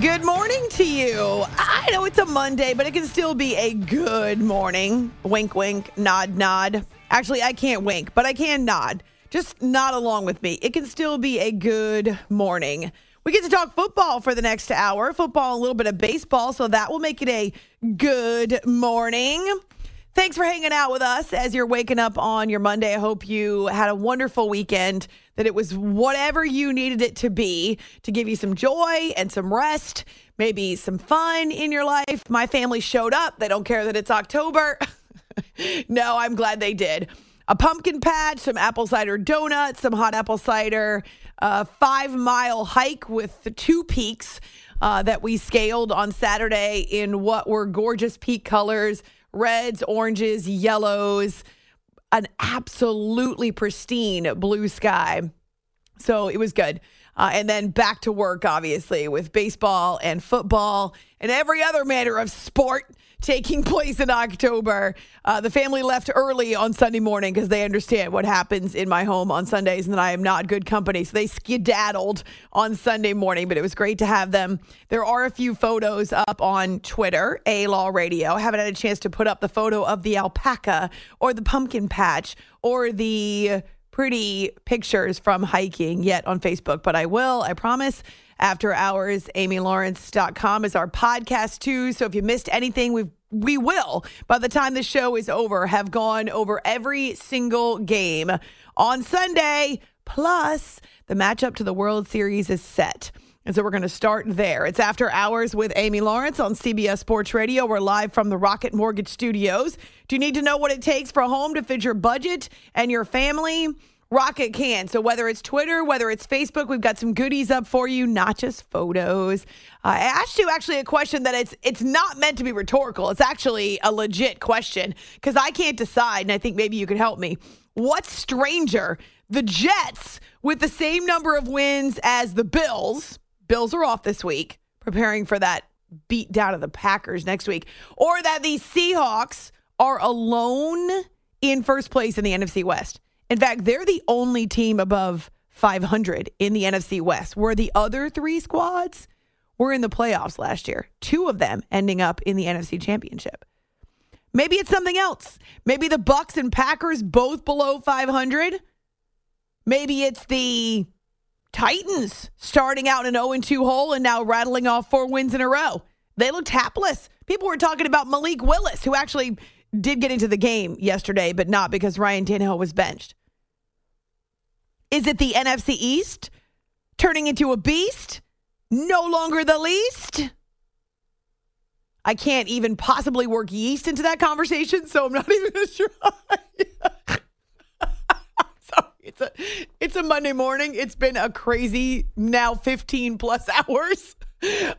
Good morning to you. I know it's a Monday, but it can still be a good morning. Wink, wink, nod, nod. Actually, I can't wink, but I can nod. Just nod along with me. It can still be a good morning. We get to talk football for the next hour, football, a little bit of baseball, so that will make it a good morning. Thanks for hanging out with us as you're waking up on your Monday. I hope you had a wonderful weekend, that it was whatever you needed it to be to give you some joy and some rest, maybe some fun in your life. My family showed up. They don't care that it's October. no, I'm glad they did. A pumpkin patch, some apple cider donuts, some hot apple cider, a five mile hike with the two peaks uh, that we scaled on Saturday in what were gorgeous peak colors reds, oranges, yellows, an absolutely pristine blue sky. So it was good. Uh, and then back to work, obviously, with baseball and football and every other manner of sport taking place in October. Uh, the family left early on Sunday morning because they understand what happens in my home on Sundays and that I am not good company. So they skedaddled on Sunday morning, but it was great to have them. There are a few photos up on Twitter, A Law Radio. I haven't had a chance to put up the photo of the alpaca or the pumpkin patch or the pretty pictures from hiking yet on Facebook, but I will, I promise after hours. AmyLawrence.com is our podcast too. So if you missed anything, we we will, by the time the show is over, have gone over every single game on Sunday. Plus, the matchup to the World Series is set. And so we're going to start there. It's after hours with Amy Lawrence on CBS Sports Radio. We're live from the Rocket Mortgage Studios. Do you need to know what it takes for a home to fit your budget and your family? Rocket can. So whether it's Twitter, whether it's Facebook, we've got some goodies up for you, not just photos. Uh, I asked you actually a question that it's it's not meant to be rhetorical. It's actually a legit question because I can't decide, and I think maybe you could help me. What's stranger, the Jets with the same number of wins as the Bills? Bills are off this week, preparing for that beat down of the Packers next week, or that the Seahawks are alone in first place in the NFC West. In fact, they're the only team above 500 in the NFC West, where the other three squads were in the playoffs last year, two of them ending up in the NFC Championship. Maybe it's something else. Maybe the Bucks and Packers both below 500. Maybe it's the Titans starting out in an 0 2 hole and now rattling off four wins in a row. They looked hapless. People were talking about Malik Willis, who actually did get into the game yesterday, but not because Ryan Tannehill was benched. Is it the NFC East turning into a beast? No longer the least? I can't even possibly work yeast into that conversation, so I'm not even going to try. Sorry, it's a it's a Monday morning. It's been a crazy now 15 plus hours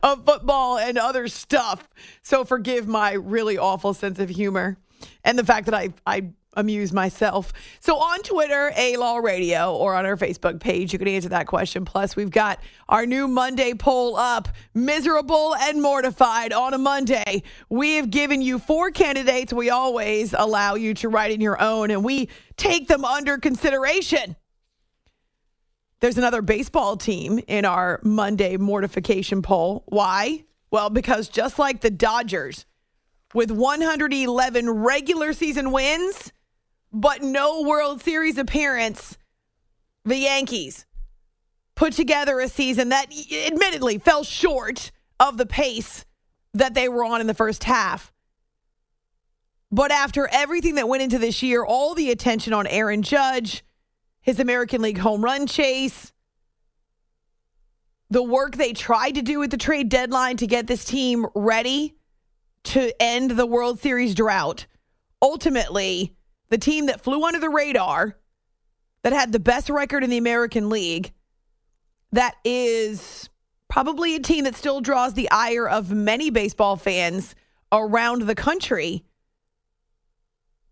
of football and other stuff. So forgive my really awful sense of humor and the fact that I I amuse myself. So on Twitter, A Law Radio, or on our Facebook page, you can answer that question. Plus, we've got our new Monday poll up miserable and mortified on a Monday. We have given you four candidates. We always allow you to write in your own, and we take them under consideration. There's another baseball team in our Monday mortification poll. Why? Well, because just like the Dodgers, with 111 regular season wins, but no World Series appearance. The Yankees put together a season that admittedly fell short of the pace that they were on in the first half. But after everything that went into this year, all the attention on Aaron Judge, his American League home run chase, the work they tried to do at the trade deadline to get this team ready to end the World Series drought, ultimately, the team that flew under the radar, that had the best record in the American League, that is probably a team that still draws the ire of many baseball fans around the country,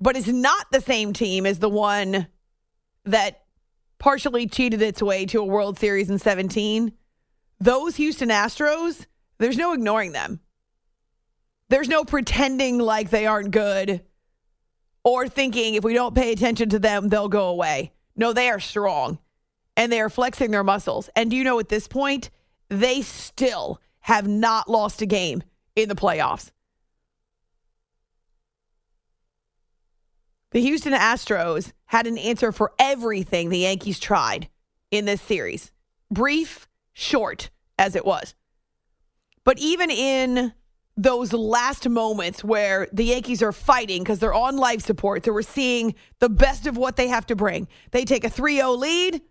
but is not the same team as the one that partially cheated its way to a World Series in 17. Those Houston Astros, there's no ignoring them. There's no pretending like they aren't good or thinking if we don't pay attention to them, they'll go away. No, they are strong and they are flexing their muscles. And do you know at this point, they still have not lost a game in the playoffs. The Houston Astros had an answer for everything the Yankees tried in this series. Brief, short as it was. But even in those last moments where the Yankees are fighting because they're on life support, so we're seeing the best of what they have to bring. They take a 3 0 lead.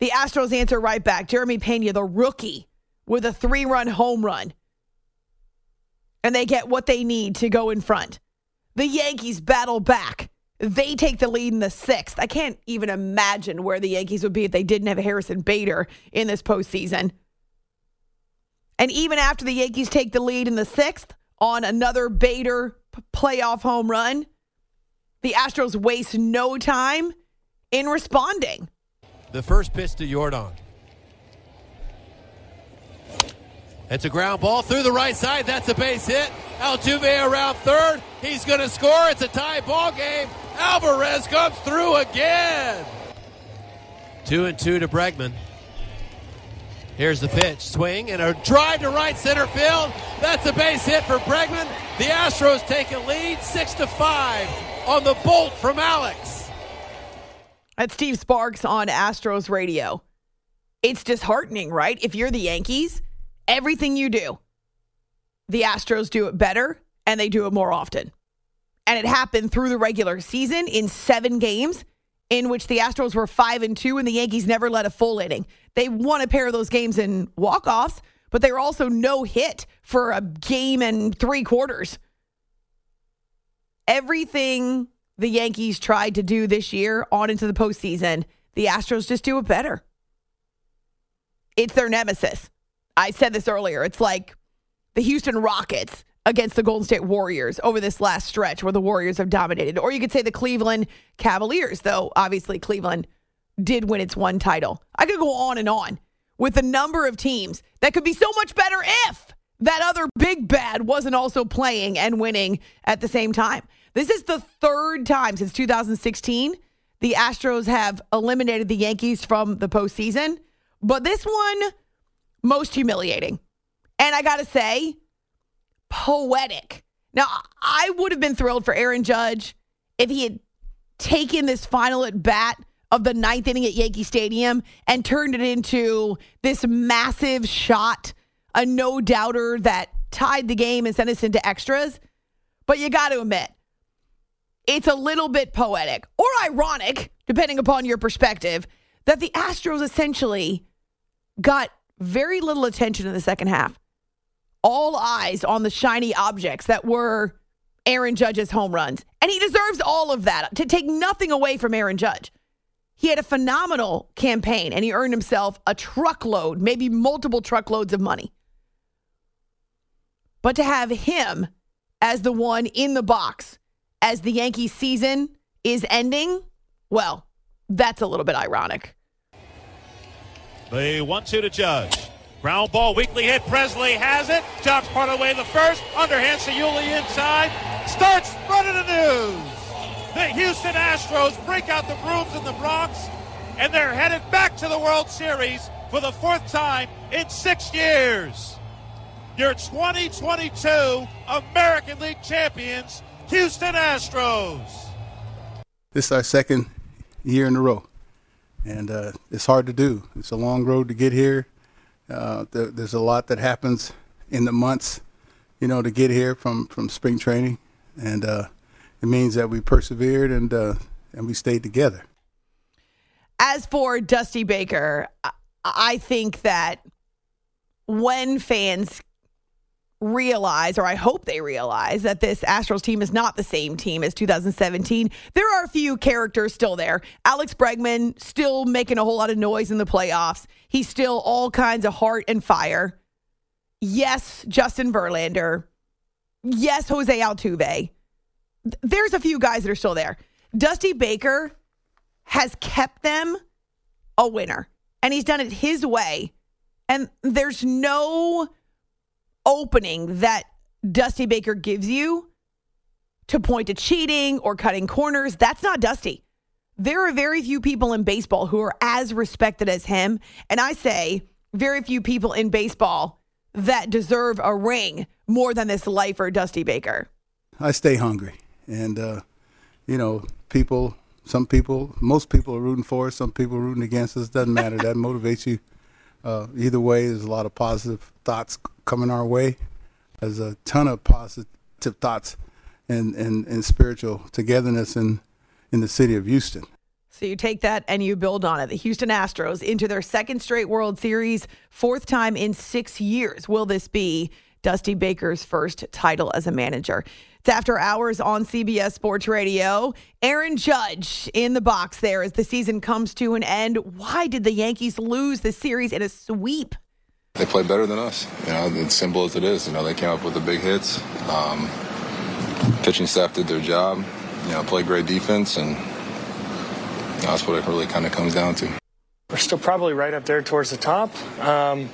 The Astros answer right back. Jeremy Pena, the rookie, with a three run home run. And they get what they need to go in front. The Yankees battle back. They take the lead in the sixth. I can't even imagine where the Yankees would be if they didn't have Harrison Bader in this postseason. And even after the Yankees take the lead in the sixth on another Bader playoff home run, the Astros waste no time in responding. The first pitch to Yordan. It's a ground ball through the right side. That's a base hit. Altuve around third. He's going to score. It's a tie ball game. Alvarez comes through again. Two and two to Bregman. Here's the pitch. Swing and a drive to right center field. That's a base hit for Bregman. The Astros take a lead six to five on the bolt from Alex. That's Steve Sparks on Astros radio. It's disheartening, right? If you're the Yankees, everything you do, the Astros do it better and they do it more often. And it happened through the regular season in seven games in which the Astros were five and two and the Yankees never let a full inning. They won a pair of those games in walk-offs, but they were also no hit for a game and three quarters. Everything the Yankees tried to do this year on into the postseason, the Astros just do it better. It's their nemesis. I said this earlier. It's like the Houston Rockets against the Golden State Warriors over this last stretch where the Warriors have dominated. Or you could say the Cleveland Cavaliers, though obviously Cleveland did win its one title. I could go on and on with the number of teams that could be so much better if that other big bad wasn't also playing and winning at the same time. This is the third time since 2016 the Astros have eliminated the Yankees from the postseason, but this one most humiliating. And I got to say, poetic. Now, I would have been thrilled for Aaron Judge if he had taken this final at bat of the ninth inning at Yankee Stadium and turned it into this massive shot, a no doubter that tied the game and sent us into extras. But you got to admit, it's a little bit poetic or ironic, depending upon your perspective, that the Astros essentially got very little attention in the second half all eyes on the shiny objects that were Aaron Judge's home runs. And he deserves all of that to take nothing away from Aaron Judge. He had a phenomenal campaign and he earned himself a truckload, maybe multiple truckloads of money. But to have him as the one in the box as the Yankee season is ending, well, that's a little bit ironic. The one two to Judge. Ground ball, weakly hit. Pressly has it. Jumps part of the way the first. Underhand Sayuli inside. Starts running the news. The Houston Astros break out the brooms in the Bronx, and they're headed back to the World Series for the fourth time in six years. Your 2022 American League champions, Houston Astros. This is our second year in a row, and uh, it's hard to do. It's a long road to get here. Uh, there, there's a lot that happens in the months, you know, to get here from from spring training, and uh, it means that we persevered and uh, and we stayed together. As for Dusty Baker, I- think that when fans realize, or I hope they realize, that this Astros team is not the same team as 2017. There are a few characters still there. Alex Bregman still making a whole lot of noise in the playoffs. He's still all kinds of heart and fire. Yes, Justin Verlander. Yes, Jose Altuve. There's a few guys that are still there. Dusty Baker has kept them a winner, and he's done it his way. And there's no opening that Dusty Baker gives you to point to cheating or cutting corners. That's not Dusty. There are very few people in baseball who are as respected as him. And I say very few people in baseball that deserve a ring more than this lifer, Dusty Baker. I stay hungry, and uh, you know, people. Some people, most people are rooting for us. Some people are rooting against us. Doesn't matter. that motivates you. Uh, either way, there's a lot of positive thoughts coming our way. There's a ton of positive thoughts and, and, and spiritual togetherness in in the city of Houston. So you take that and you build on it. The Houston Astros into their second straight World Series, fourth time in six years. Will this be Dusty Baker's first title as a manager? It's after hours on CBS Sports Radio. Aaron Judge in the box there as the season comes to an end. Why did the Yankees lose the series in a sweep? They played better than us. You know, it's simple as it is. You know, they came up with the big hits. Um, pitching staff did their job. You know, played great defense, and you know, that's what it really kind of comes down to. We're still probably right up there towards the top. Um,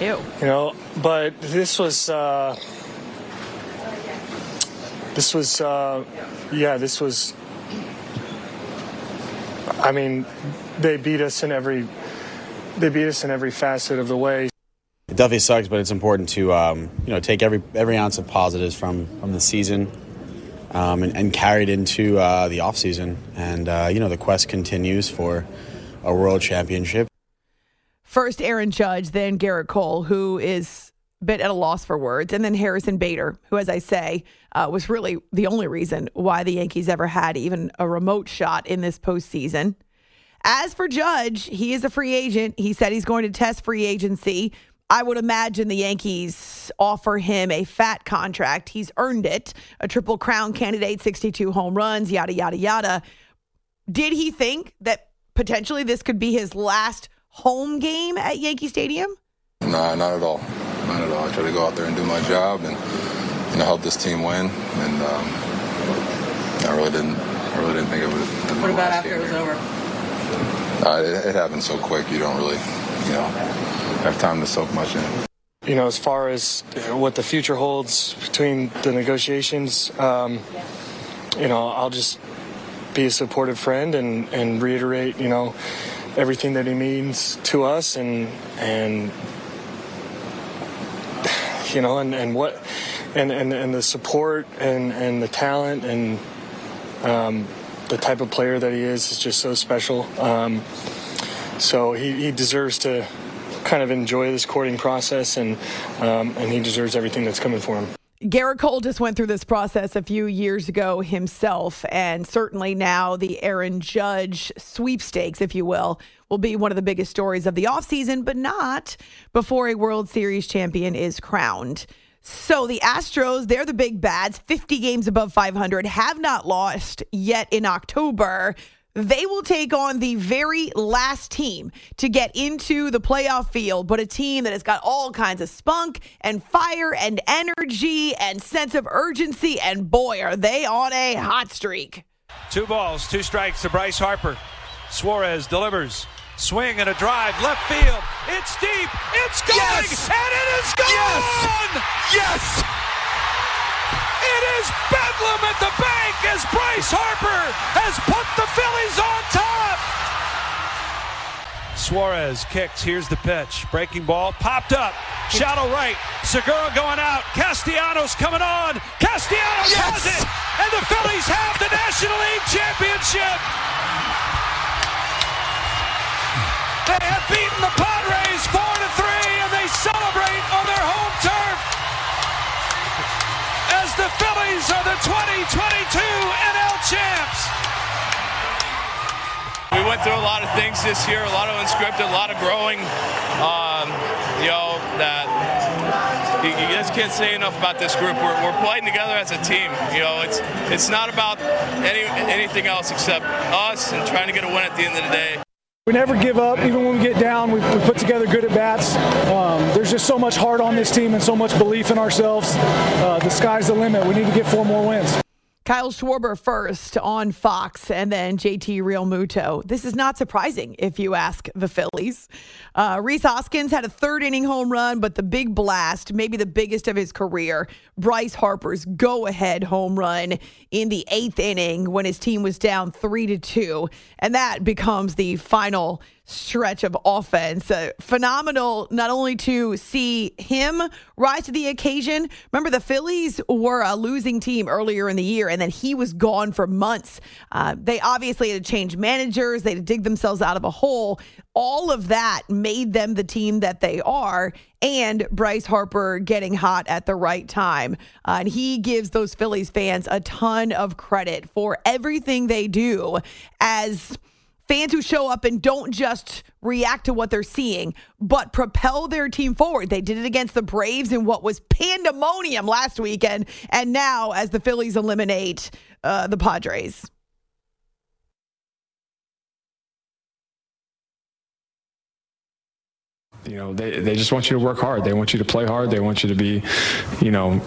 Ew. You know, but this was. Uh, this was, uh, yeah, this was. I mean, they beat us in every. They beat us in every facet of the way. It definitely sucks, but it's important to um, you know take every every ounce of positives from from the season um, and, and carry it into uh, the off season. And uh, you know the quest continues for a world championship. First, Aaron Judge, then Gerrit Cole, who is a bit at a loss for words, and then Harrison Bader, who, as I say, uh, was really the only reason why the Yankees ever had even a remote shot in this postseason. As for Judge, he is a free agent. He said he's going to test free agency. I would imagine the Yankees offer him a fat contract. He's earned it. A triple crown candidate, 62 home runs, yada, yada, yada. Did he think that potentially this could be his last home game at Yankee Stadium? Nah, not at all. Not at all. I try to go out there and do my job and you know help this team win. And um, I really didn't. I really didn't think it would. Be what about after it was over? Uh, it, it happened so quick. You don't really, you know, have time to soak much in. You know, as far as what the future holds between the negotiations, um, you know, I'll just be a supportive friend and, and reiterate, you know, everything that he means to us and and you know and, and what and, and, and the support and, and the talent and um, the type of player that he is is just so special. Um, so he, he deserves to kind of enjoy this courting process and um, and he deserves everything that's coming for him. Gerrit Cole just went through this process a few years ago himself, and certainly now the Aaron Judge sweepstakes, if you will, will be one of the biggest stories of the offseason, but not before a World Series champion is crowned. So the Astros, they're the big bads, 50 games above 500, have not lost yet in October. They will take on the very last team to get into the playoff field, but a team that has got all kinds of spunk and fire and energy and sense of urgency. And boy, are they on a hot streak. Two balls, two strikes to Bryce Harper. Suarez delivers. Swing and a drive, left field. It's deep. It's going, Yes! and it is gone. Yes! It is bedlam at the bank as Bryce Harper has put the Phillies on top. Suarez kicks. Here's the pitch. Breaking ball. Popped up. Shadow right. Segura going out. Castellanos coming on. Castellanos has it. And the Phillies have the National League Championship. Phillies are the 2022 NL champs. We went through a lot of things this year, a lot of unscripted, a lot of growing. Um, you know that you, you, just can't say enough about this group. We're, we're playing together as a team. You know, it's it's not about any anything else except us and trying to get a win at the end of the day. We never give up, even when we get down. We, we put together good at bats. Um, there's just so much heart on this team and so much belief in ourselves. Uh, the sky's the limit. We need to get four more wins. Kyle Schwarber first on Fox and then JT Realmuto. This is not surprising if you ask the Phillies. Uh, Rhys Hoskins had a third inning home run, but the big blast, maybe the biggest of his career, Bryce Harper's go ahead home run in the eighth inning when his team was down three to two. And that becomes the final stretch of offense. Uh, phenomenal, not only to see him rise to the occasion. Remember, the Phillies were a losing team earlier in the year, and then he was gone for months. Uh, they obviously had to change managers, they had to dig themselves out of a hole. All of that made them the team that they are. And Bryce Harper getting hot at the right time. Uh, and he gives those Phillies fans a ton of credit for everything they do as fans who show up and don't just react to what they're seeing, but propel their team forward. They did it against the Braves in what was pandemonium last weekend, and now as the Phillies eliminate uh, the Padres. You know, they, they just want you to work hard. They want you to play hard. They want you to be, you know,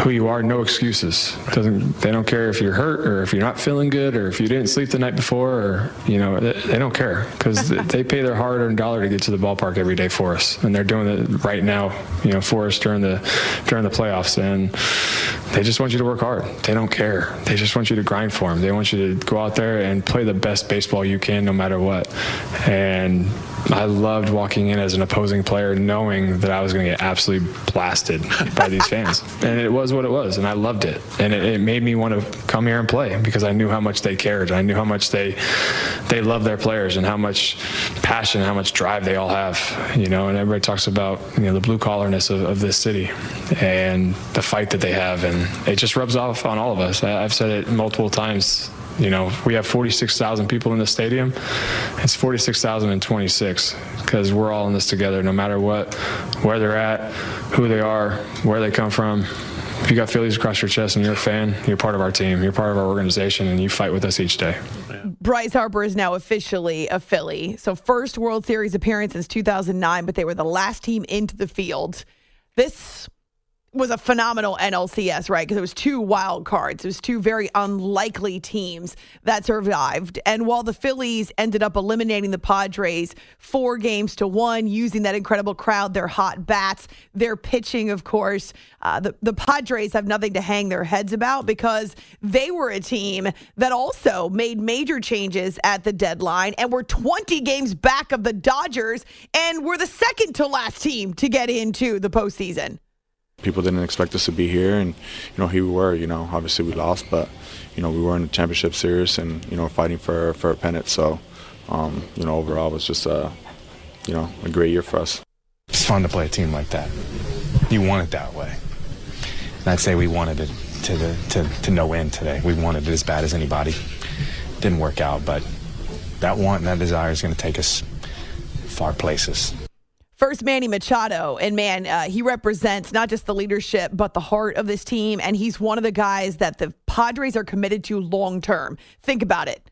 who you are, no excuses. Doesn't they don't care if you're hurt or if you're not feeling good or if you didn't sleep the night before or you know they, they don't care because they pay their hard-earned dollar to get to the ballpark every day for us, and they're doing it right now, you know, for us during the during the playoffs, and they just want you to work hard. They don't care. They just want you to grind for them. They want you to go out there and play the best baseball you can, no matter what, and I loved walking in as an opposing player knowing that I was going to get absolutely blasted by these fans. And it was what it was, and I loved it. And it, it, made me want to come here and play because I knew how much they cared. I knew how much they they love their players and how much passion, how much drive they all have. You know, and everybody talks about you know the blue collarness of, of this city and the fight that they have, and it just rubs off on all of us. I, I've said it multiple times you know, we have 46,000 people in the stadium. It's 46,026 because we're all in this together, no matter what, where they're at, who they are, where they come from. If you got Phillies across your chest and you're a fan, you're part of our team. You're part of our organization, and you fight with us each day. Bryce Harper is now officially a Philly. So, first World Series appearance since 2009, but they were the last team into the field. This was a phenomenal NLCS, right? Because it was two wild cards. It was two very unlikely teams that survived. And while the Phillies ended up eliminating the Padres four games to one, using that incredible crowd, their hot bats, their pitching, of course, uh, the, the Padres have nothing to hang their heads about because they were a team that also made major changes at the deadline and were 20 games back of the Dodgers and were the second to last team to get into the postseason people didn't expect us to be here and you know here we were you know obviously we lost but you know we were in the championship series and you know fighting for for a pennant. So um, you know overall it was just a you know a great year for us. It's fun to play a team like that. You want it that way. And i'd say we wanted it to the to, to no end today. We wanted it as bad as anybody. Didn't work out but that want and that desire is going to take us far places First, Manny Machado. And man, uh, he represents not just the leadership, but the heart of this team. And he's one of the guys that the Padres are committed to long term. Think about it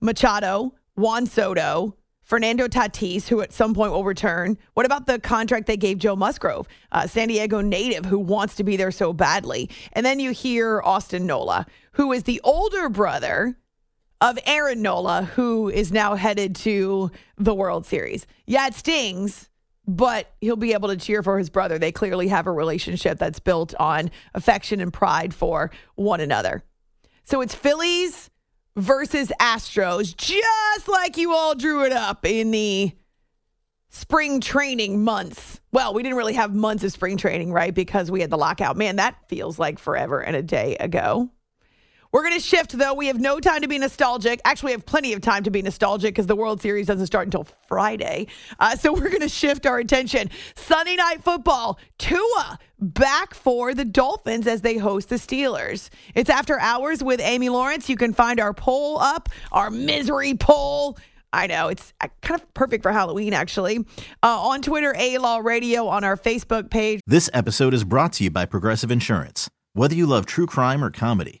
Machado, Juan Soto, Fernando Tatis, who at some point will return. What about the contract they gave Joe Musgrove, uh, San Diego native, who wants to be there so badly? And then you hear Austin Nola, who is the older brother of Aaron Nola, who is now headed to the World Series. Yeah, it stings but he'll be able to cheer for his brother. They clearly have a relationship that's built on affection and pride for one another. So it's Phillies versus Astros, just like you all drew it up in the spring training months. Well, we didn't really have months of spring training, right? Because we had the lockout. Man, that feels like forever and a day ago. We're going to shift, though. We have no time to be nostalgic. Actually, we have plenty of time to be nostalgic because the World Series doesn't start until Friday. Uh, so we're going to shift our attention. Sunday night football, Tua back for the Dolphins as they host the Steelers. It's after hours with Amy Lawrence. You can find our poll up, our misery poll. I know it's uh, kind of perfect for Halloween, actually. Uh, on Twitter, A Law Radio, on our Facebook page. This episode is brought to you by Progressive Insurance. Whether you love true crime or comedy,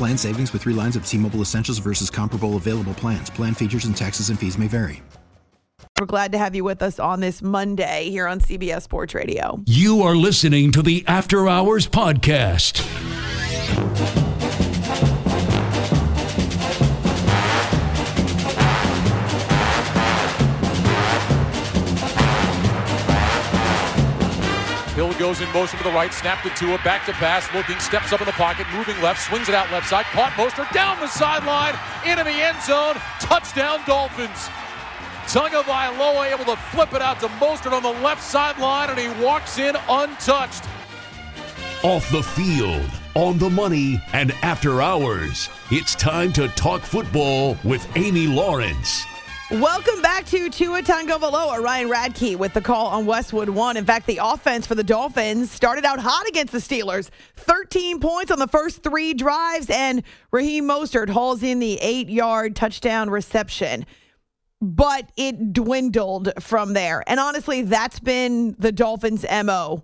Plan savings with three lines of T Mobile Essentials versus comparable available plans. Plan features and taxes and fees may vary. We're glad to have you with us on this Monday here on CBS Sports Radio. You are listening to the After Hours Podcast. Goes in motion to the right, snap to Tua, back to pass, looking, steps up in the pocket, moving left, swings it out left side, caught Mostert down the sideline, into the end zone, touchdown Dolphins. Tagovailoa able to flip it out to Mostert on the left sideline, and he walks in untouched. Off the field, on the money, and after hours, it's time to talk football with Amy Lawrence. Welcome back to Tua Tagovailoa. Ryan Radtke with the call on Westwood One. In fact, the offense for the Dolphins started out hot against the Steelers. 13 points on the first three drives, and Raheem Mostert hauls in the eight-yard touchdown reception. But it dwindled from there. And honestly, that's been the Dolphins' MO.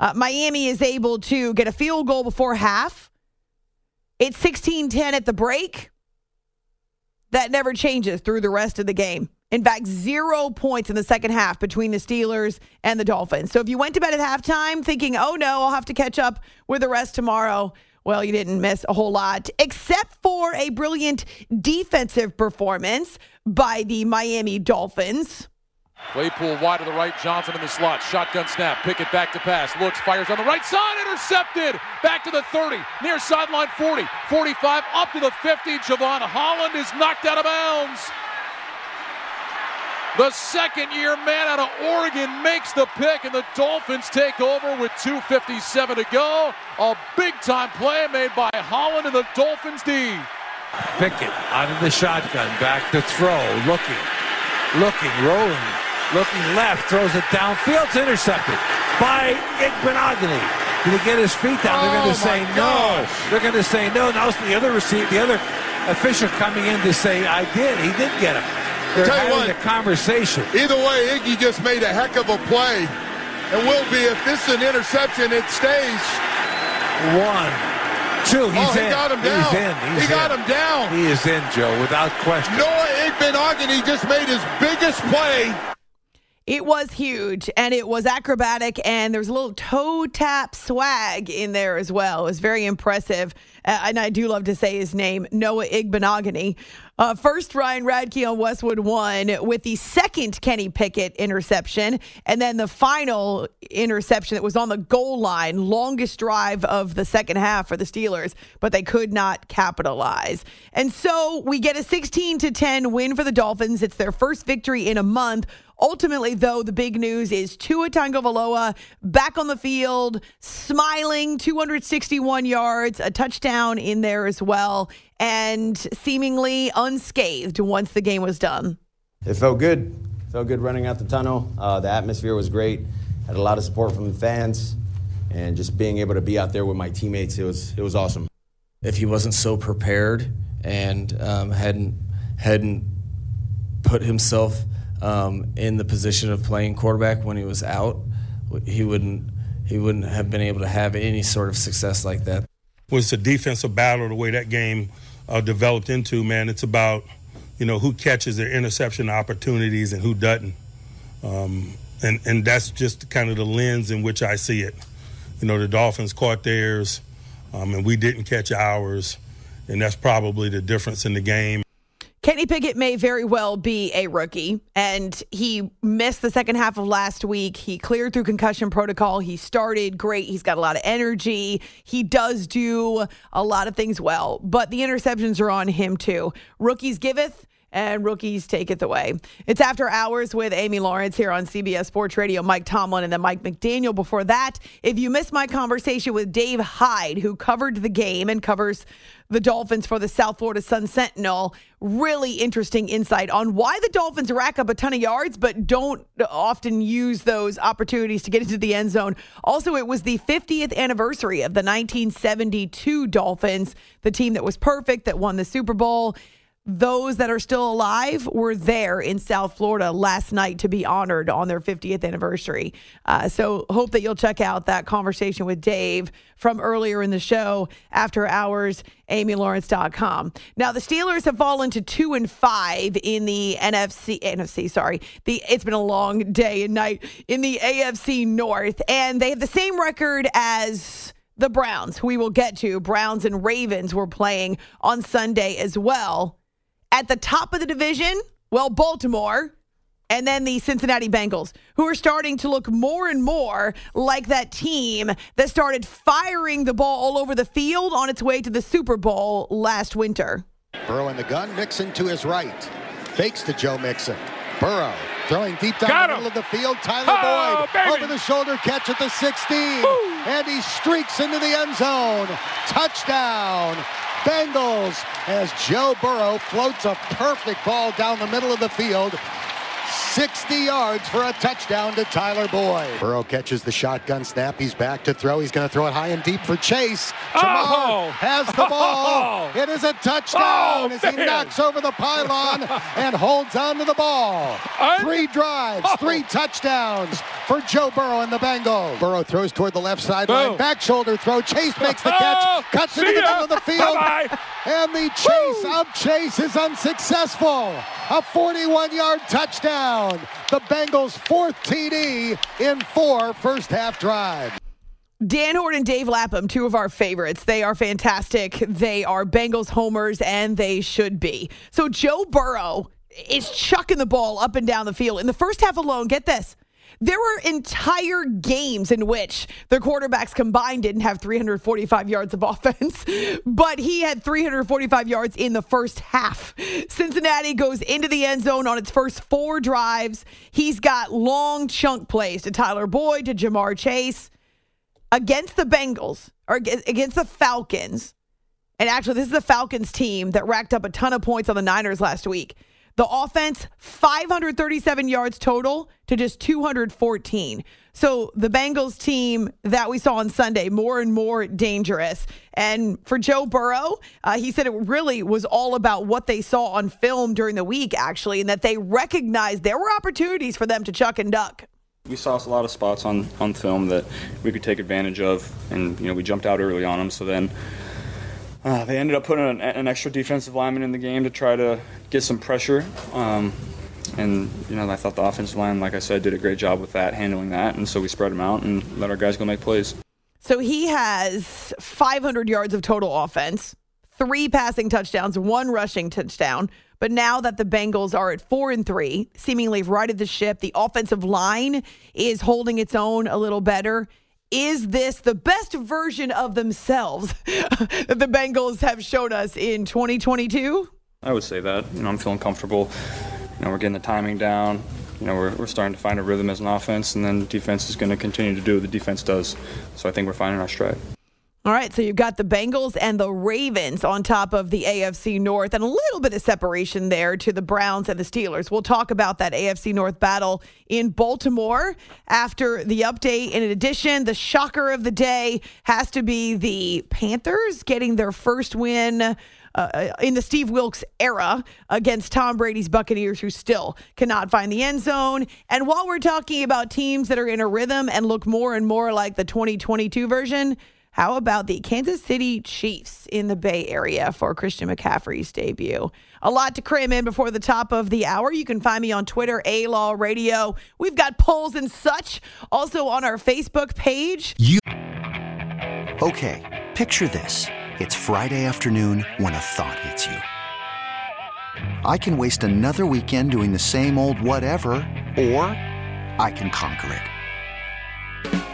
Uh, Miami is able to get a field goal before half. It's 16 10 at the break. That never changes through the rest of the game. In fact, zero points in the second half between the Steelers and the Dolphins. So if you went to bed at halftime thinking, oh no, I'll have to catch up with the rest tomorrow, well, you didn't miss a whole lot, except for a brilliant defensive performance by the Miami Dolphins. Claypool wide to the right, Johnson in the slot, shotgun snap, Pickett back to pass, looks, fires on the right side, intercepted, back to the 30, near sideline 40, 45, up to the 50, Jevon Holland is knocked out of bounds. The second year man out of Oregon makes the pick, and the Dolphins take over with 2.57 to go. A big time play made by Holland and the Dolphins D. Pickett out of the shotgun, back to throw, looking, looking, rolling, looking left, throws it downfield, it's intercepted by Igbinoghene. Did he get his feet down? They're going Oh, to say my no. gosh. They're going to say no. Now it's the other receiver, the other official coming in to say, I did. He did get him. They're Tell you having what. a conversation. Either way, Iggy just made a heck of a play. And will be, if this is an interception, it stays. One, two, oh, he's oh, he in. got him down. He's in. He's he got in. him down. He is in, Joe, without question. Noah Igbinoghene just made his biggest play. It was huge and it was acrobatic, and there was a little toe tap swag in there as well. It was very impressive. Uh, and I do love to say his name, Noah Igbinoghene. Uh, first, Ryan Radtke on Westwood One with the second Kenny Pickett interception, and then the final interception that was on the goal line, longest drive of the second half for the Steelers, but they could not capitalize. And so we get a 16 to 10 win for the Dolphins. It's their first victory in a month. Ultimately, though, the big news is Tua Tagovailoa back on the field, smiling, 261 yards, a touchdown in there as well, and seemingly unscathed once the game was done. It felt good. It felt good running out the tunnel. Uh, the atmosphere was great. Had a lot of support from the fans, and just being able to be out there with my teammates, it was it was awesome. If he wasn't so prepared and um, hadn't hadn't put himself um, in the position of playing quarterback when he was out, he wouldn't he wouldn't have been able to have any sort of success like that. Was a defensive battle the way that game uh, developed into? Man, it's about you know who catches their interception opportunities and who doesn't, um, and and that's just kind of the lens in which I see it. You know, the Dolphins caught theirs, um, and we didn't catch ours, and that's probably the difference in the game. Kenny Pickett may very well be a rookie, and he missed the second half of last week. He cleared through concussion protocol. He started great. He's got a lot of energy. He does do a lot of things well, but the interceptions are on him too. Rookies giveth and rookies taketh away. It's after hours with Amy Lawrence here on CBS Sports Radio, Mike Tomlin, and then Mike McDaniel. Before that, if you missed my conversation with Dave Hyde, who covered the game and covers the Dolphins for the South Florida Sun Sentinel, really interesting insight on why the Dolphins rack up a ton of yards but don't often use those opportunities to get into the end zone. Also, it was the 50th anniversary of the 1972 Dolphins, the team that was perfect, that won the Super Bowl those that are still alive were there in South Florida last night to be honored on their 50th anniversary. Uh, so, hope that you'll check out that conversation with Dave from earlier in the show after hours, amylawrence.com. Now, the Steelers have fallen to two and five in the NFC, NFC, sorry. The, it's been a long day and night in the AFC North, and they have the same record as the Browns, who we will get to. Browns and Ravens were playing on Sunday as well. At the top of the division, well, Baltimore and then the Cincinnati Bengals, who are starting to look more and more like that team that started firing the ball all over the field on its way to the Super Bowl last winter. Burrow in the gun, Mixon to his right. Fakes to Joe Mixon. Burrow throwing deep down Got the him. middle of the field. Tyler Oh, Boyd baby. over the shoulder catch at the 16. And he streaks into the end zone. Touchdown. Bengals as Joe Burrow floats a perfect ball down the middle of the field. 60 yards for a touchdown to Tyler Boyd. Burrow catches the shotgun snap. He's back to throw. He's going to throw it high and deep for Chase. Oh! Ja'Marr Oh! has the ball. It is a touchdown Oh, as he man. knocks over the pylon and holds on to the ball. Three drives, Oh. three touchdowns for Joe Burrow and the Bengals. Burrow throws toward the left sideline. Back shoulder throw. Chase makes the Oh, catch. Cuts into the middle of the field. Bye-bye. And the chase of Chase is unsuccessful. A 41 yard touchdown. The Bengals' fourth TD in four first half drives. Dan Horton and Dave Lapham, two of our favorites. They are fantastic. They are Bengals homers, and they should be. So Joe Burrow is chucking the ball up and down the field. In the first half alone, get this. There were entire games in which the quarterbacks combined didn't have 345 yards of offense, but he had 345 yards in the first half. Cincinnati goes into the end zone on its first four drives. He's got long chunk plays to Tyler Boyd, to Ja'Marr Chase against the Bengals or against the Falcons. And actually, this is the Falcons team that racked up a ton of points on the Niners last week. The offense, 537 yards total to just 214. So the Bengals team that we saw on Sunday, more and more dangerous. And for Joe Burrow, uh, he said it really was all about what they saw on film during the week, actually, and that they recognized there were opportunities for them to chuck and duck. We saw a lot of spots on, on film that we could take advantage of, and you know we jumped out early on them. So then uh, they ended up putting an, an extra defensive lineman in the game to try to get some pressure. Um, and you know I thought the offensive line, like I said, did a great job with that, handling that. And so we spread them out and let our guys go make plays. So he has 500 yards of total offense, three passing touchdowns, one rushing touchdown. But now that the Bengals are at four and three, seemingly righted the ship, the offensive line is holding its own a little better. Is this the best version of themselves that the Bengals have shown us in 2022? I would say that. You know, I'm feeling comfortable. You know, we're getting the timing down. You know, we're, we're starting to find a rhythm as an offense, and then defense is going to continue to do what the defense does. So I think we're finding our stride. All right, so you've got the Bengals and the Ravens on top of the AFC North, and a little bit of separation there to the Browns and the Steelers. We'll talk about that AFC North battle in Baltimore after the update. In addition, the shocker of the day has to be the Panthers getting their first win. Uh, in the Steve Wilks era against Tom Brady's Buccaneers, who still cannot find the end zone. And while we're talking about teams that are in a rhythm and look more and more like the 2022 version, how about the Kansas City Chiefs in the Bay Area for Christian McCaffrey's debut? A lot to cram in before the top of the hour. You can find me on Twitter, A Law Radio. We've got polls and such also on our Facebook page. You. Okay, picture this. It's Friday afternoon when a thought hits you. I can waste another weekend doing the same old whatever, or I can conquer it.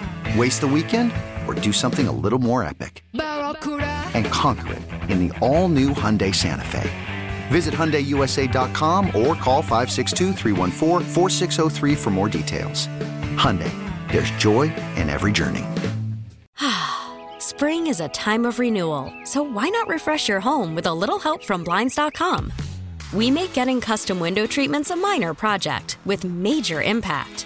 Waste the weekend or do something a little more epic? And conquer it in the all-new Hyundai Santa Fe. Visit HyundaiUSA.com or call 562 for more details. Hyundai, there's joy in every journey. Spring is a time of renewal, so why not refresh your home with a little help from Blinds.com? We make getting custom window treatments a minor project with major impact.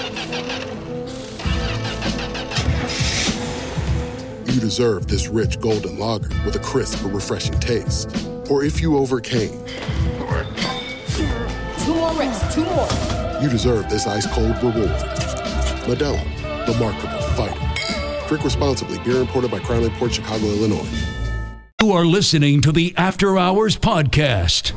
you deserve this rich golden lager with a crisp but refreshing taste. Or if you overcame. Two more reps, two more. You deserve this ice cold reward. Modelo, the Markable Fighter. Drink responsibly. Beer imported by Crown Imports Chicago, Illinois. You are listening to the After Hours Podcast.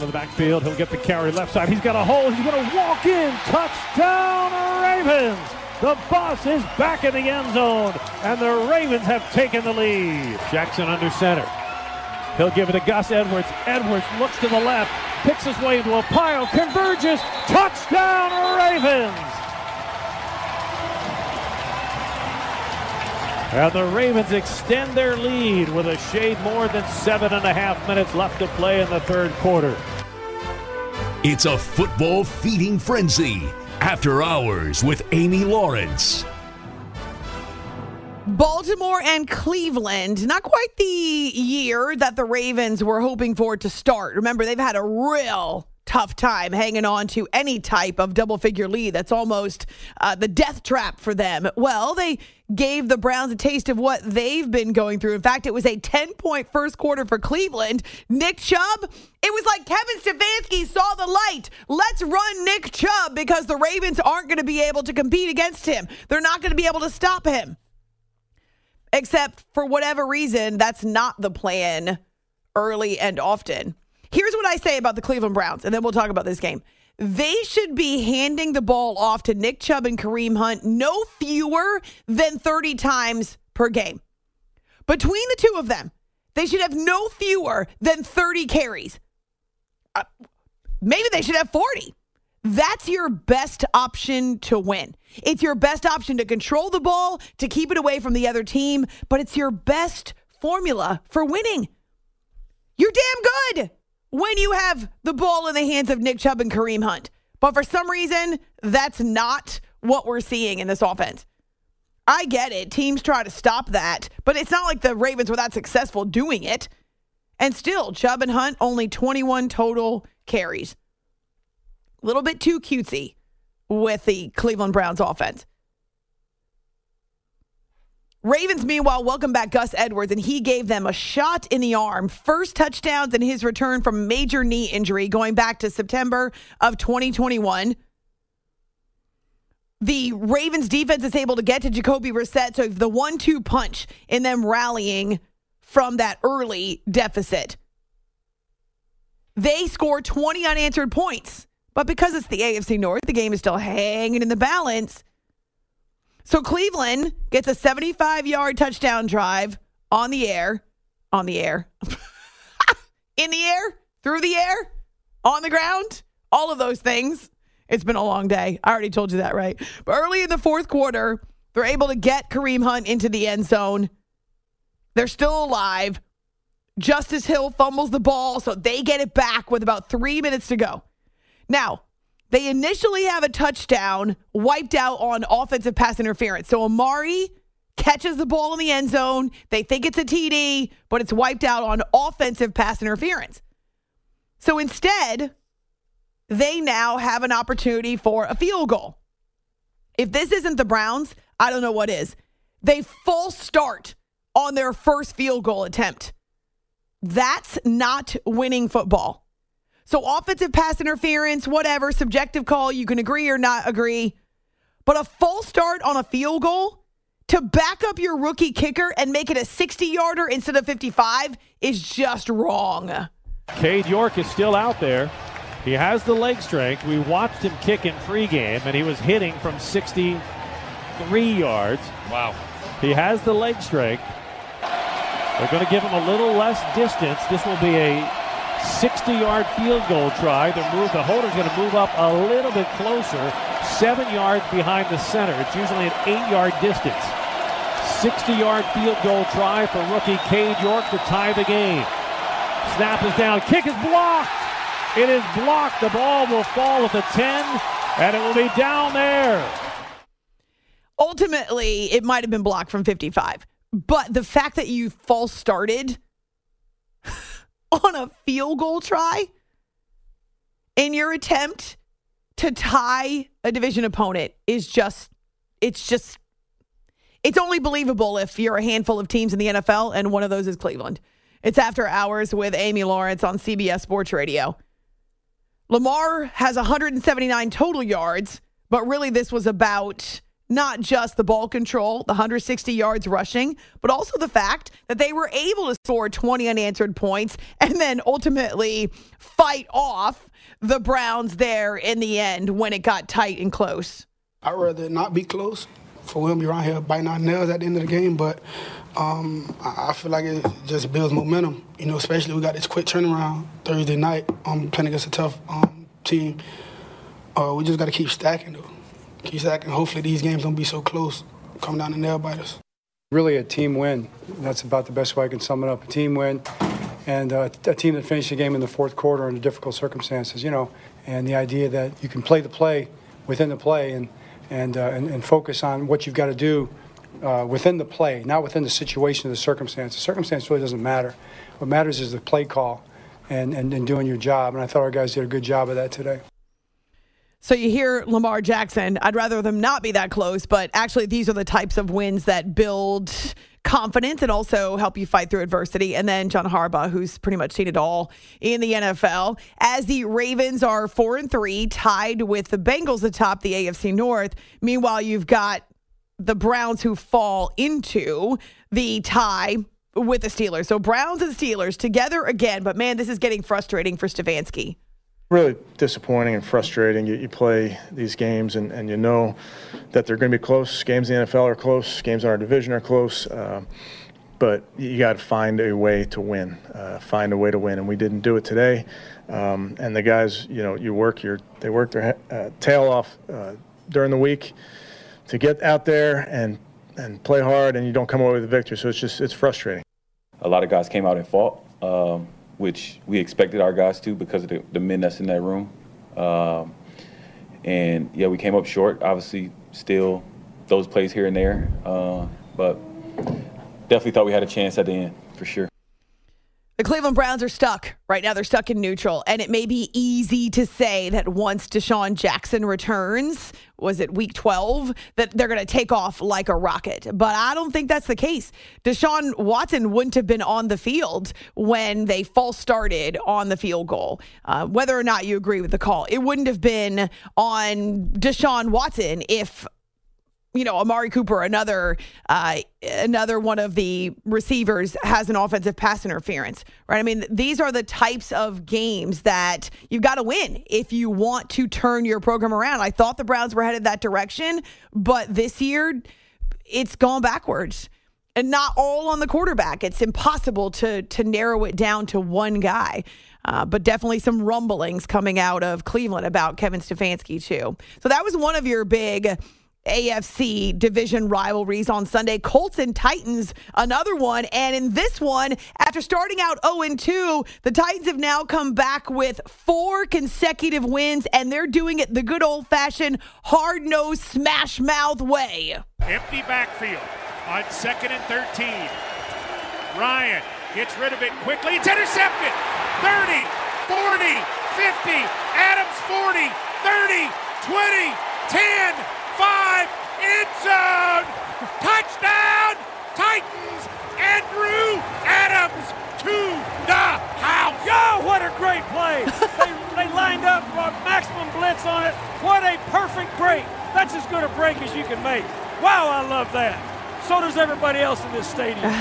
Edwards alone in the backfield. He'll get the carry left side. He's got a hole. He's going to walk in. Touchdown, Ravens. The bus is back in the end zone, and the Ravens have taken the lead. Jackson under center. He'll give it to Gus Edwards. Edwards looks to the left, picks his way into a pile, converges. Touchdown, Ravens! And the Ravens extend their lead with a shade more than seven and a half minutes left to play in the third quarter. It's a football feeding frenzy. After Hours with Amy Lawrence. Baltimore and Cleveland, not quite the year that the Ravens were hoping for to start. Remember, they've had a real tough time hanging on to any type of double figure lead. That's almost uh, the death trap for them. Well, they gave the Browns a taste of what they've been going through. In fact, it was a 10 point first quarter for Cleveland. Nick Chubb, it was like Kevin Stefanski saw the light. Let's run Nick Chubb because the Ravens aren't going to be able to compete against him. They're not going to be able to stop him. Except for whatever reason, that's not the plan early and often. Here's what I say about the Cleveland Browns, and then we'll talk about this game. They should be handing the ball off to Nick Chubb and Kareem Hunt no fewer than 30 times per game. Between the two of them, they should have no fewer than 30 carries. Uh, maybe they should have 40. That's your best option to win. It's your best option to control the ball, to keep it away from the other team, but it's your best formula for winning. You're damn good when you have the ball in the hands of Nick Chubb and Kareem Hunt. But for some reason, that's not what we're seeing in this offense. I get it. Teams try to stop that, but it's not like the Ravens were that successful doing it. And still, Chubb and Hunt only 21 total carries. A little bit too cutesy with the Cleveland Browns offense. Ravens, meanwhile, welcome back Gus Edwards, and he gave them a shot in the arm. First touchdowns in his return from major knee injury going back to September of 2021. The Ravens defense is able to get to Jacoby Brissett, so the one two punch in them rallying from that early deficit. They score 20 unanswered points, but because it's the AFC North, the game is still hanging in the balance. So Cleveland gets a 75 yard touchdown drive on the air, on the air, in the air, through the air, on the ground, all of those things. It's been a long day. I already told you that, right? But early in the fourth quarter, they're able to get Kareem Hunt into the end zone. They're still alive. Justice Hill fumbles the ball, so they get it back with about three minutes to go. Now, they initially have a touchdown wiped out on offensive pass interference. So Amari catches the ball in the end zone. They think it's a TD, but it's wiped out on offensive pass interference. So instead, they now have an opportunity for a field goal. If this isn't the Browns, I don't know what is. They full start on their first field goal attempt. That's not winning football. So, offensive pass interference, whatever, subjective call, you can agree or not agree. But a false start on a field goal to back up your rookie kicker and make it a 60 yarder instead of 55 is just wrong. Cade York is still out there. He has the leg strength. We watched him kick in pregame, and he was hitting from 63 yards. Wow. He has the leg strength. They're going to give him a little less distance. This will be a 60 yard field goal try. The move, the holder's going to move up a little bit closer, seven yards behind the center. It's usually an eight yard distance. 60 yard field goal try for rookie Cade York to tie the game. Snap is down. Kick is blocked. It is blocked. The ball will fall at the 10, and it will be down there. Ultimately, it might have been blocked from 55. But the fact that you false started on a field goal try in your attempt to tie a division opponent is just, it's just, it's only believable if you're a handful of teams in the NFL and one of those is Cleveland. It's after hours with Amy Lawrence on CBS Sports Radio. Lamar has 179 total yards, but really this was about not just the ball control, the 160 yards rushing, but also the fact that they were able to score 20 unanswered points and then ultimately fight off the Browns there in the end when it got tight and close. I'd rather not be close for them be around here biting our nails at the end of the game, but um, I feel like it just builds momentum. You know, especially we got this quick turnaround Thursday night. Um, playing against a tough um, team. Uh, we just got to keep stacking though keep stacking. Hopefully these games don't be so close, come down and nail biters. Really a team win. That's about the best way I can sum it up. A team win and uh, a team that finished the game in the fourth quarter under difficult circumstances, you know, and the idea that you can play the play within the play and, and, uh, and, and, focus on what you've got to do uh, within the play, not within the situation or the circumstance. The circumstance really doesn't matter. What matters is the play call and, and, and doing your job. And I thought our guys did a good job of that today. So you hear Lamar Jackson. I'd rather them not be that close, but actually, these are the types of wins that build confidence and also help you fight through adversity. And then John Harbaugh, who's pretty much seen it all in the NFL, as the Ravens are four and three, tied with the Bengals atop the AFC North. Meanwhile, you've got the Browns who fall into the tie with the Steelers. So Browns and Steelers together again, but man, this is getting frustrating for Stefanski really disappointing and frustrating. You, you, play these games and, and you know that they're going to be close. Games in the NFL are close. Games in our division are close. Uh, but you got to find a way to win. Uh, find a way to win, and we didn't do it today. Um, and the guys, you know, you work your they work their uh, tail off uh, during the week to get out there and and play hard, and you don't come away with a victory. So it's just it's frustrating. A lot of guys came out and fought. Um, which we expected our guys to because of the, the men that's in that room. Um, and yeah, we came up short. Obviously, still those plays here and there, uh, but definitely thought we had a chance at the end for sure. The Cleveland Browns are stuck. Right now, they're stuck in neutral. And it may be easy to say that once Deshaun Jackson returns, was it week 12, that they're going to take off like a rocket. But I don't think that's the case. Deshaun Watson wouldn't have been on the field when they false started on the field goal. Uh, whether or not you agree with the call, it wouldn't have been on Deshaun Watson if you know, Amari Cooper, another uh, another one of the receivers, has an offensive pass interference, right? I mean, these are the types of games that you've got to win if you want to turn your program around. I thought the Browns were headed that direction, but this year it's gone backwards. And not all on the quarterback. It's impossible to to narrow it down to one guy. Uh, but definitely some rumblings coming out of Cleveland about Kevin Stefanski too. So that was one of your big AFC division rivalries on Sunday. Colts and Titans, another one. And in this one, after starting out 0 2, the Titans have now come back with four consecutive wins, and they're doing it the good old fashioned hard nosed smash mouth way. Empty backfield on second and 13. Ryan gets rid of it quickly. It's intercepted. 30, 40, 50. Adams 40, 30, 20, 10 five, end zone, touchdown, Titans, Andrew Adams to the house. Yo, what a great play. they, they lined up a maximum blitz on it. What a perfect break. That's as good a break as you can make. Wow, I love that. So does everybody else in this stadium.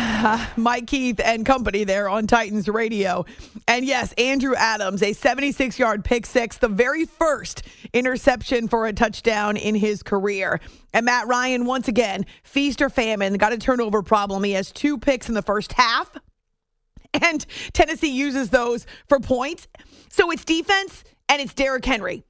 Mike Keith and company there on Titans Radio. And yes, Andrew Adams, a 76 yard pick six, the very first interception for a touchdown in his career. And Matt Ryan, once again, feast or famine, got a turnover problem. He has two picks in the first half, and Tennessee uses those for points. So it's defense and it's Derrick Henry.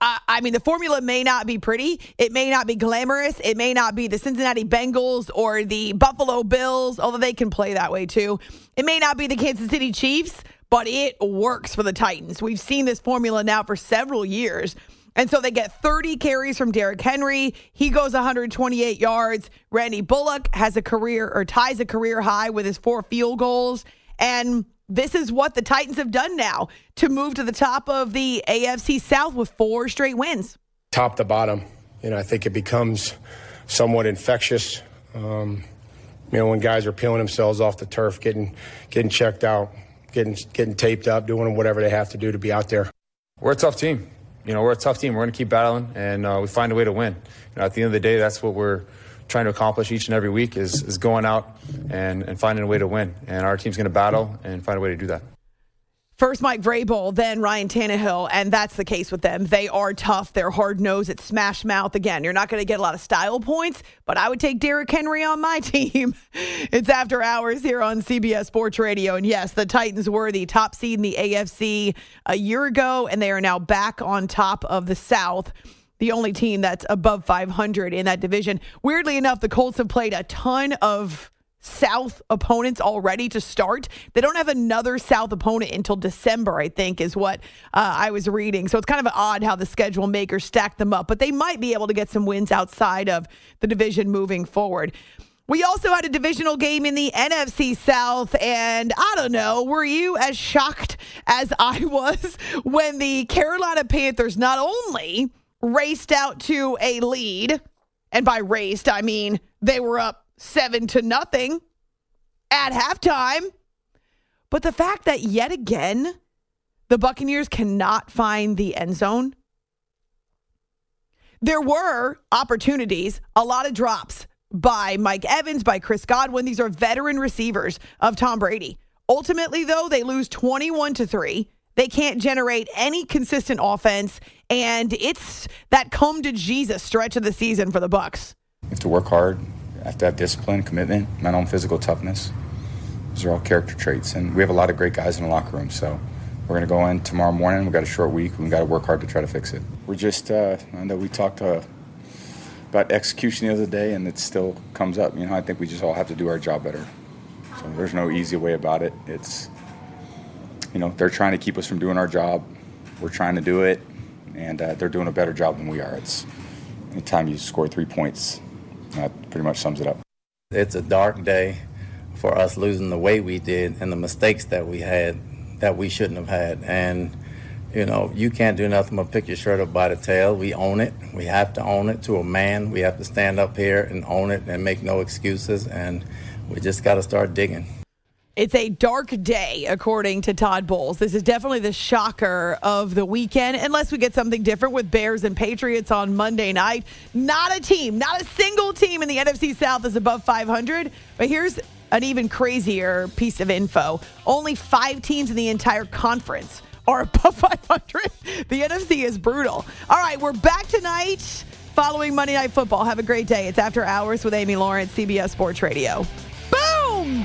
I mean, the formula may not be pretty. It may not be glamorous. It may not be the Cincinnati Bengals or the Buffalo Bills, although they can play that way too. It may not be the Kansas City Chiefs, but it works for the Titans. We've seen this formula now for several years. And so they get 30 carries from Derrick Henry. He goes 128 yards. Randy Bullock has a career or ties a career high with his four field goals. And this is what the Titans have done now to move to the top of the AFC South with four straight wins. Top to bottom, you know, I think it becomes somewhat infectious. Um, you know, when guys are peeling themselves off the turf, getting getting checked out, getting getting taped up, doing whatever they have to do to be out there. We're a tough team. You know, we're a tough team. We're going to keep battling, and uh, we find a way to win. You know, at the end of the day, that's what we're trying to accomplish each and every week is, is going out and, and finding a way to win. And our team's going to battle and find a way to do that. First Mike Vrabel, then Ryan Tannehill, and that's the case with them. They are tough. They're hard nosed. It's smash mouth. Again, you're not going to get a lot of style points, but I would take Derrick Henry on my team. It's after hours here on CBS Sports Radio, and yes, the Titans were the top seed in the AFC a year ago, and they are now back on top of the South the only team that's above 500 in that division. Weirdly enough, the Colts have played a ton of South opponents already to start. They don't have another South opponent until December, I think, is what uh, I was reading. So it's kind of odd how the schedule makers stack them up, but they might be able to get some wins outside of the division moving forward. We also had a divisional game in the NFC South, and I don't know, were you as shocked as I was when the Carolina Panthers not only raced out to a lead, and by raced, I mean they were up seven to nothing at halftime, but the fact that yet again the Buccaneers cannot find the end zone. There were opportunities, a lot of drops by Mike Evans, by Chris Godwin. These are veteran receivers of Tom Brady. Ultimately, though, they lose 21 to 3. They can't generate any consistent offense, and it's that come to Jesus stretch of the season for the Bucks. You have to work hard. You have to have discipline, commitment, mental and physical toughness. Those are all character traits, and we have a lot of great guys in the locker room. So we're going to go in tomorrow morning. We've got a short week. We've got to work hard to try to fix it. We're just, uh, I know we talked uh, about execution the other day, and it still comes up. You know, I think we just all have to do our job better. So there's no easy way about it. It's, you know, they're trying to keep us from doing our job. We're trying to do it, and uh, they're doing a better job than we are. It's anytime you score three points, that pretty much sums it up. It's a dark day for us losing the way we did and the mistakes that we had that we shouldn't have had. And, you know, you can't do nothing but pick your shirt up by the tail. We own it. We have to own it to a man. We have to stand up here and own it and make no excuses. And we just got to start digging. It's a dark day, according to Todd Bowles. This is definitely the shocker of the weekend, unless we get something different with Bears and Patriots on Monday night. Not a team, not a single team in the NFC South is above 500. But here's an even crazier piece of info only five teams in the entire conference are above 500. The NFC is brutal. All right, we're back tonight following Monday Night Football. Have a great day. It's After Hours with Amy Lawrence, CBS Sports Radio. Boom!